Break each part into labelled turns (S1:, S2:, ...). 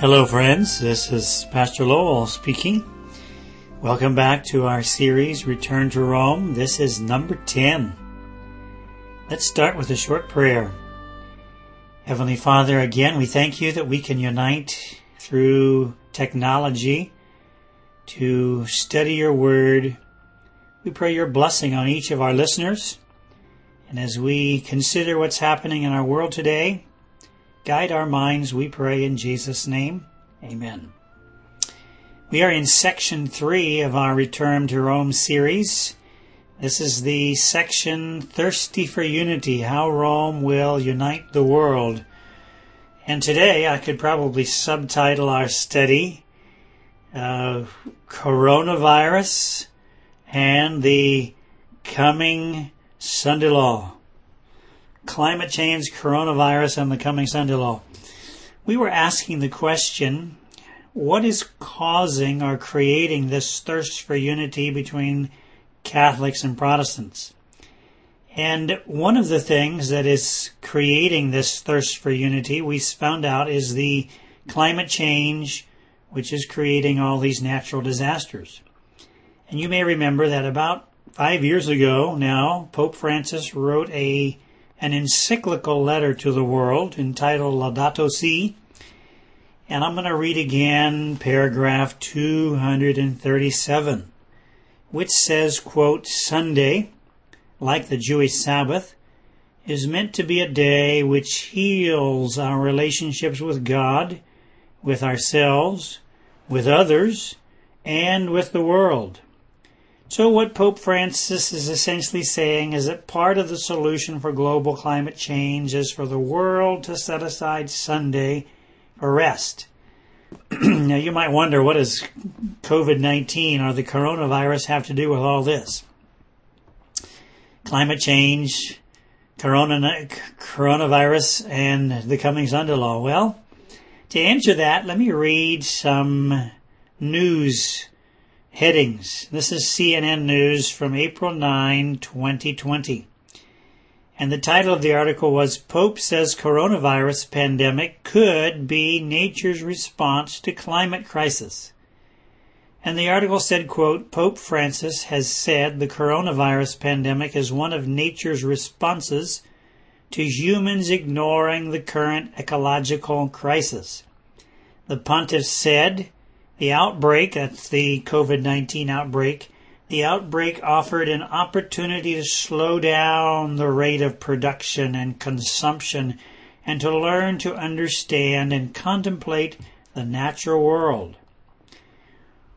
S1: Hello, friends. This is Pastor Lowell speaking. Welcome back to our series, Return to Rome. This is number 10. Let's start with a short prayer. Heavenly Father, again, we thank you that we can unite through technology to study your word. We pray your blessing on each of our listeners. And as we consider what's happening in our world today, guide our minds, we pray in Jesus' name. Amen. We are in section three of our Return to Rome series. This is the section Thirsty for Unity, how Rome will unite the world. And today I could probably subtitle our study, uh, Coronavirus and the Coming Sunday Law. Climate change, coronavirus, and the coming Sunday Law. We were asking the question, what is causing or creating this thirst for unity between Catholics and Protestants? And one of the things that is creating this thirst for unity, we found out, is the climate change, which is creating all these natural disasters. And you may remember that about five years ago now, Pope Francis wrote a an encyclical letter to the world entitled Laudato Si. And I'm going to read again paragraph 237, which says, quote, Sunday, like the Jewish Sabbath, is meant to be a day which heals our relationships with God, with ourselves, with others, and with the world. So what Pope Francis is essentially saying is that part of the solution for global climate change is for the world to set aside Sunday for rest. now you might wonder what does COVID-19 or the coronavirus have to do with all this? Climate change, corona, coronavirus, and the coming Sunday law. Well, to answer that, let me read some news Headings. This is CNN News from April 9, 2020. And the title of the article was Pope says coronavirus pandemic could be nature's response to climate crisis. And the article said, quote, Pope Francis has said the coronavirus pandemic is one of nature's responses to humans ignoring the current ecological crisis. The pontiff said, the outbreak, that's the COVID 19 outbreak, the outbreak offered an opportunity to slow down the rate of production and consumption and to learn to understand and contemplate the natural world.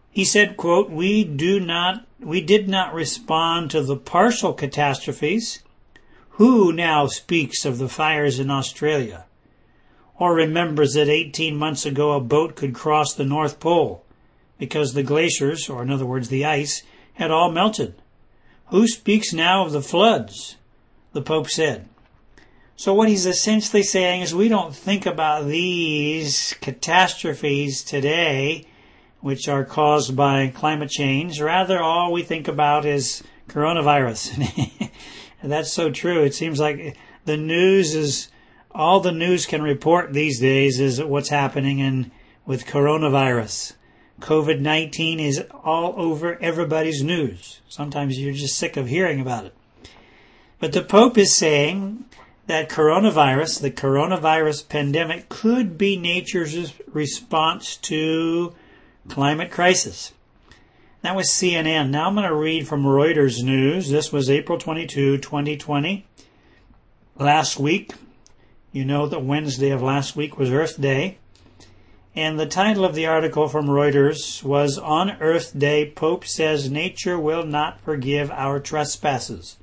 S1: He said, quote, we do not, we did not respond to the partial catastrophes. Who now speaks of the fires in Australia? Or remembers that 18 months ago a boat could cross the North Pole because the glaciers, or in other words the ice, had all melted. Who speaks now of the floods? The Pope said. So what he's essentially saying is we don't think about these catastrophes today, which are caused by climate change. Rather, all we think about is coronavirus. that's so true. It seems like the news is all the news can report these days is what's happening in with coronavirus. COVID-19 is all over everybody's news. Sometimes you're just sick of hearing about it. But the Pope is saying that coronavirus, the coronavirus pandemic, could be nature's response to climate crisis. That was CNN. Now I'm going to read from Reuters News. This was April 22, 2020. Last week, you know that Wednesday of last week was Earth Day. And the title of the article from Reuters was On Earth Day, Pope Says Nature Will Not Forgive Our Trespasses.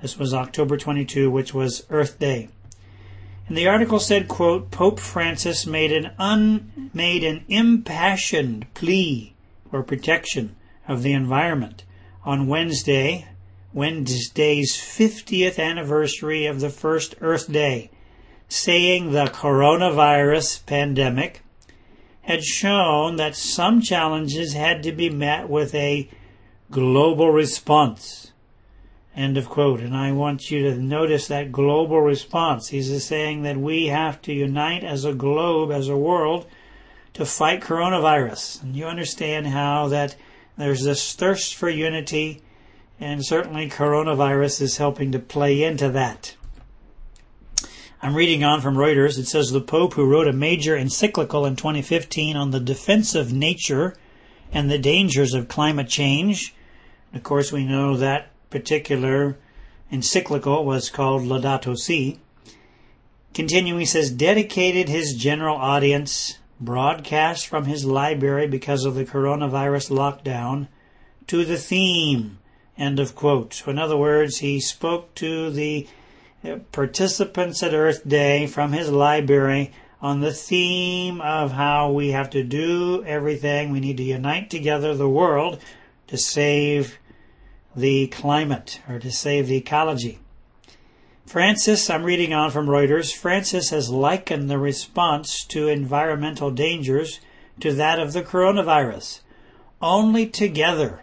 S1: This was October 22, which was Earth Day. And the article said, quote, Pope Francis made an un, made an impassioned plea for protection of the environment on Wednesday, Wednesday's 50th anniversary of the first Earth Day saying the coronavirus pandemic had shown that some challenges had to be met with a global response. End of quote. And I want you to notice that global response. He's saying that we have to unite as a globe, as a world, to fight coronavirus. And you understand how that there's this thirst for unity, and certainly coronavirus is helping to play into that. I'm reading on from Reuters. It says the Pope, who wrote a major encyclical in 2015 on the defensive nature and the dangers of climate change. Of course, we know that particular encyclical was called Laudato Si. Continuing, he says, dedicated his general audience, broadcast from his library because of the coronavirus lockdown, to the theme. End of quote. So in other words, he spoke to the participants at Earth Day from his library on the theme of how we have to do everything. We need to unite together the world to save the climate or to save the ecology. Francis, I'm reading on from Reuters, Francis has likened the response to environmental dangers to that of the coronavirus. Only together,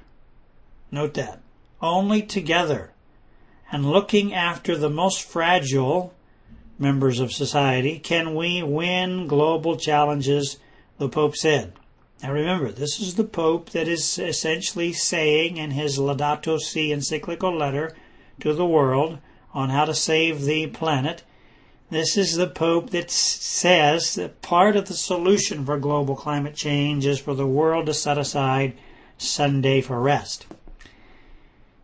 S1: note that, only together, and looking after the most fragile members of society can we win global challenges, the Pope said. Now remember, this is the Pope that is essentially saying in his Laudato Si encyclical letter to the world on how to save the planet. This is the Pope that says that part of the solution for global climate change is for the world to set aside Sunday for rest.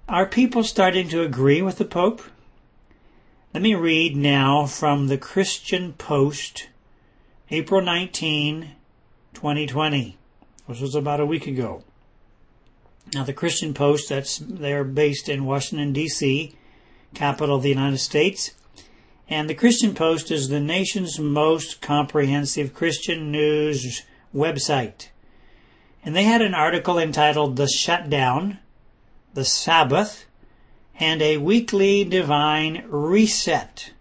S1: Are people starting to agree with the Pope? Let me read now from the Christian Post, April 19, 2020. This was about a week ago. Now, the Christian Post, that's they're based in Washington D.C., capital of the United States, and the Christian Post is the nation's most comprehensive Christian news website. And they had an article entitled "The Shutdown, the Sabbath, and a weekly divine reset."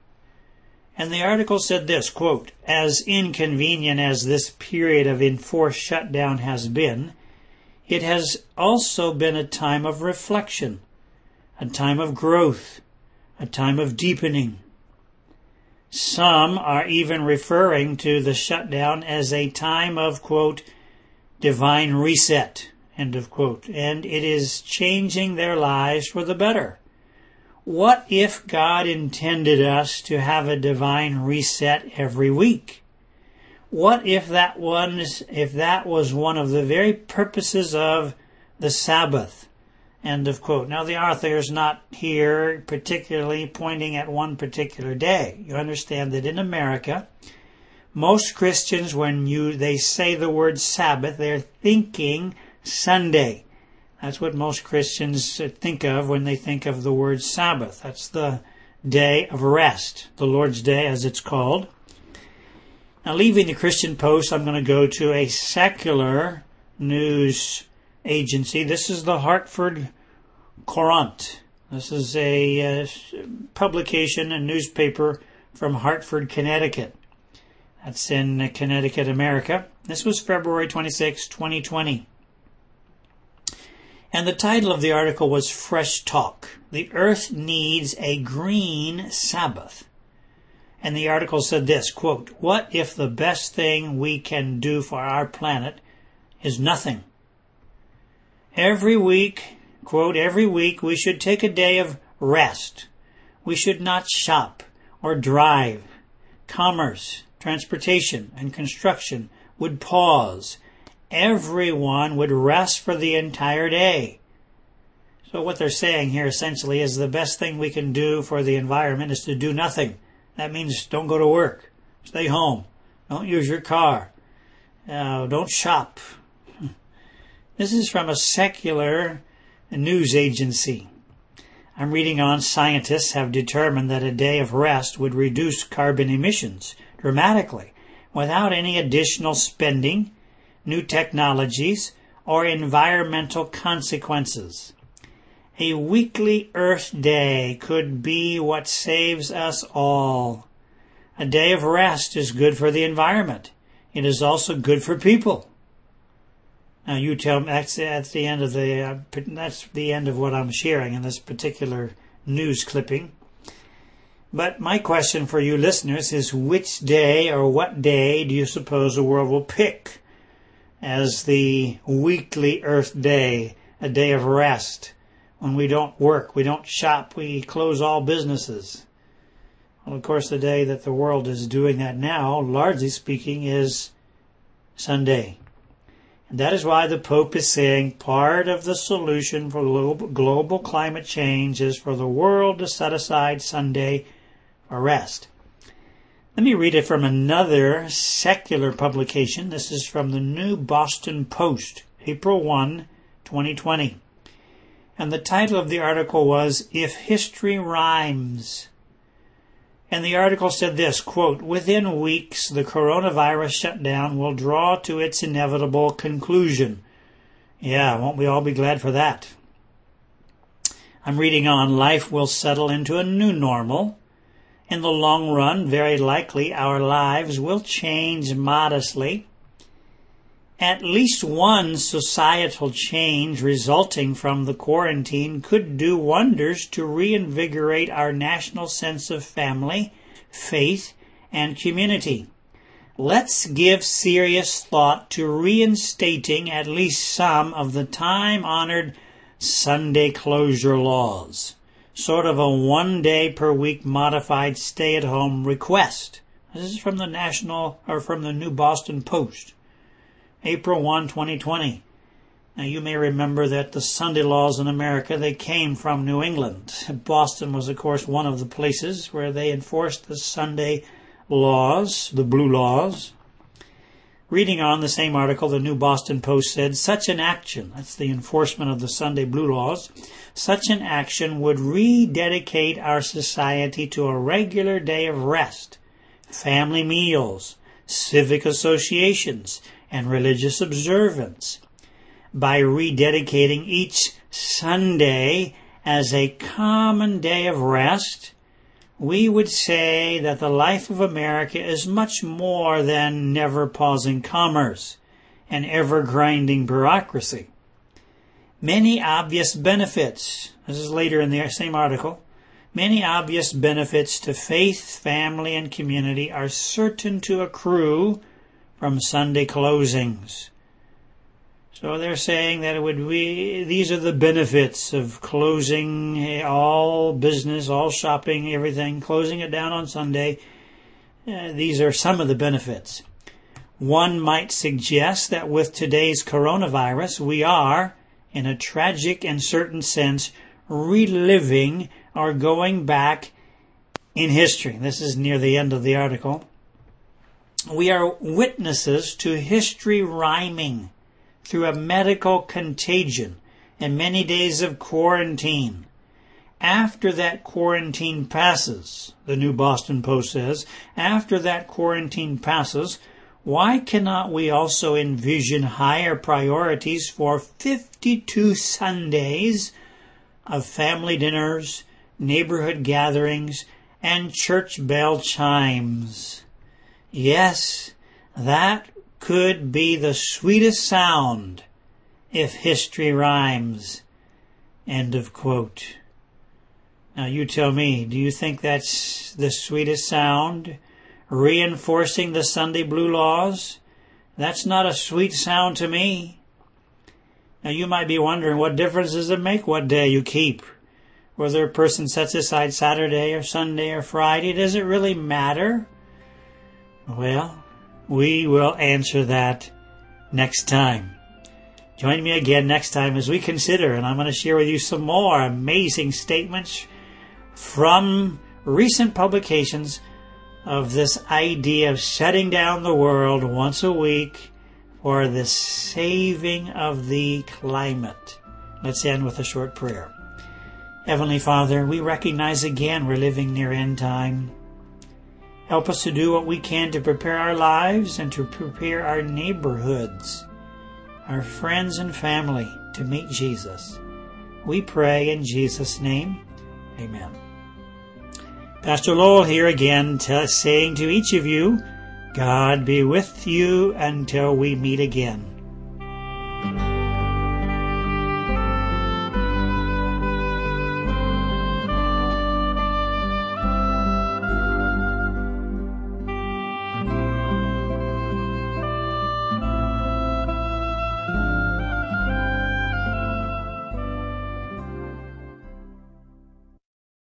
S1: And the article said this, quote, as inconvenient as this period of enforced shutdown has been, it has also been a time of reflection, a time of growth, a time of deepening. Some are even referring to the shutdown as a time of, quote, divine reset, end of quote, and it is changing their lives for the better. What if God intended us to have a divine reset every week? What if that was, if that was one of the very purposes of the Sabbath? End of quote. Now the author is not here particularly pointing at one particular day. You understand that in America, most Christians, when you, they say the word Sabbath, they're thinking Sunday. That's what most Christians think of when they think of the word Sabbath. That's the day of rest, the Lord's Day as it's called. Now, leaving the Christian Post, I'm going to go to a secular news agency. This is the Hartford Courant. This is a uh, publication, a newspaper from Hartford, Connecticut. That's in Connecticut, America. This was February 26, 2020. And the title of the article was Fresh Talk. The Earth Needs a Green Sabbath. And the article said this, quote, What if the best thing we can do for our planet is nothing? Every week, quote, every week we should take a day of rest. We should not shop or drive. Commerce, transportation, and construction would pause everyone would rest for the entire day. So what they're saying here essentially is the best thing we can do for the environment is to do nothing. That means don't go to work. Stay home. Don't use your car. Uh, don't shop. This is from a secular news agency. I'm reading on scientists have determined that a day of rest would reduce carbon emissions dramatically without any additional spending new technologies, or environmental consequences. A weekly Earth Day could be what saves us all. A day of rest is good for the environment. It is also good for people. Now you tell me that's, the end of the uh, that's the end of what I'm sharing in this particular news clipping. But my question for you listeners is which day or what day do you suppose the world will pick as the weekly Earth Day, a day of rest, when we don't work, we don't shop, we close all businesses. Well, of course, the day that the world is doing that now, largely speaking, is Sunday. And that is why the Pope is saying part of the solution for global climate change is for the world to set aside Sunday for rest. Let me read it from another secular publication. This is from the New Boston Post, April 1, 2020. And the title of the article was If History Rhymes. And the article said this, quote, within weeks, the coronavirus shutdown will draw to its inevitable conclusion. Yeah, won't we all be glad for that? I'm reading on, life will settle into a new normal. In the long run, very likely our lives will change modestly. At least one societal change resulting from the quarantine could do wonders to reinvigorate our national sense of family, faith, and community. Let's give serious thought to reinstating at least some of the time honored Sunday closure laws sort of a one day per week modified stay at home request. This is from the National or from the New Boston Post, April 1, 2020. Now you may remember that the Sunday laws in America, they came from New England. Boston was of course one of the places where they enforced the Sunday laws, the blue laws. Reading on the same article, the New Boston Post said such an action, that's the enforcement of the Sunday Blue Laws, such an action would rededicate our society to a regular day of rest, family meals, civic associations, and religious observance. By rededicating each Sunday as a common day of rest, we would say that the life of America is much more than never pausing commerce and ever grinding bureaucracy. Many obvious benefits, this is later in the same article, many obvious benefits to faith, family, and community are certain to accrue from Sunday closings. So they're saying that it would be, these are the benefits of closing all business, all shopping, everything, closing it down on Sunday. Uh, these are some of the benefits. One might suggest that with today's coronavirus, we are, in a tragic and certain sense, reliving or going back in history. This is near the end of the article. We are witnesses to history rhyming through a medical contagion and many days of quarantine. After that quarantine passes, the New Boston Post says, after that quarantine passes, why cannot we also envision higher priorities for 52 Sundays of family dinners, neighborhood gatherings, and church bell chimes? Yes, that could be the sweetest sound if history rhymes. End of quote. Now you tell me, do you think that's the sweetest sound? Reinforcing the Sunday blue laws? That's not a sweet sound to me. Now you might be wondering what difference does it make what day you keep? Whether a person sets aside Saturday or Sunday or Friday, does it really matter? Well, we will answer that next time. Join me again next time as we consider, and I'm going to share with you some more amazing statements from recent publications of this idea of shutting down the world once a week for the saving of the climate. Let's end with a short prayer. Heavenly Father, we recognize again we're living near end time. Help us to do what we can to prepare our lives and to prepare our neighborhoods, our friends and family to meet Jesus. We pray in Jesus' name. Amen. Pastor Lowell here again t- saying to each of you, God be with you until we meet again.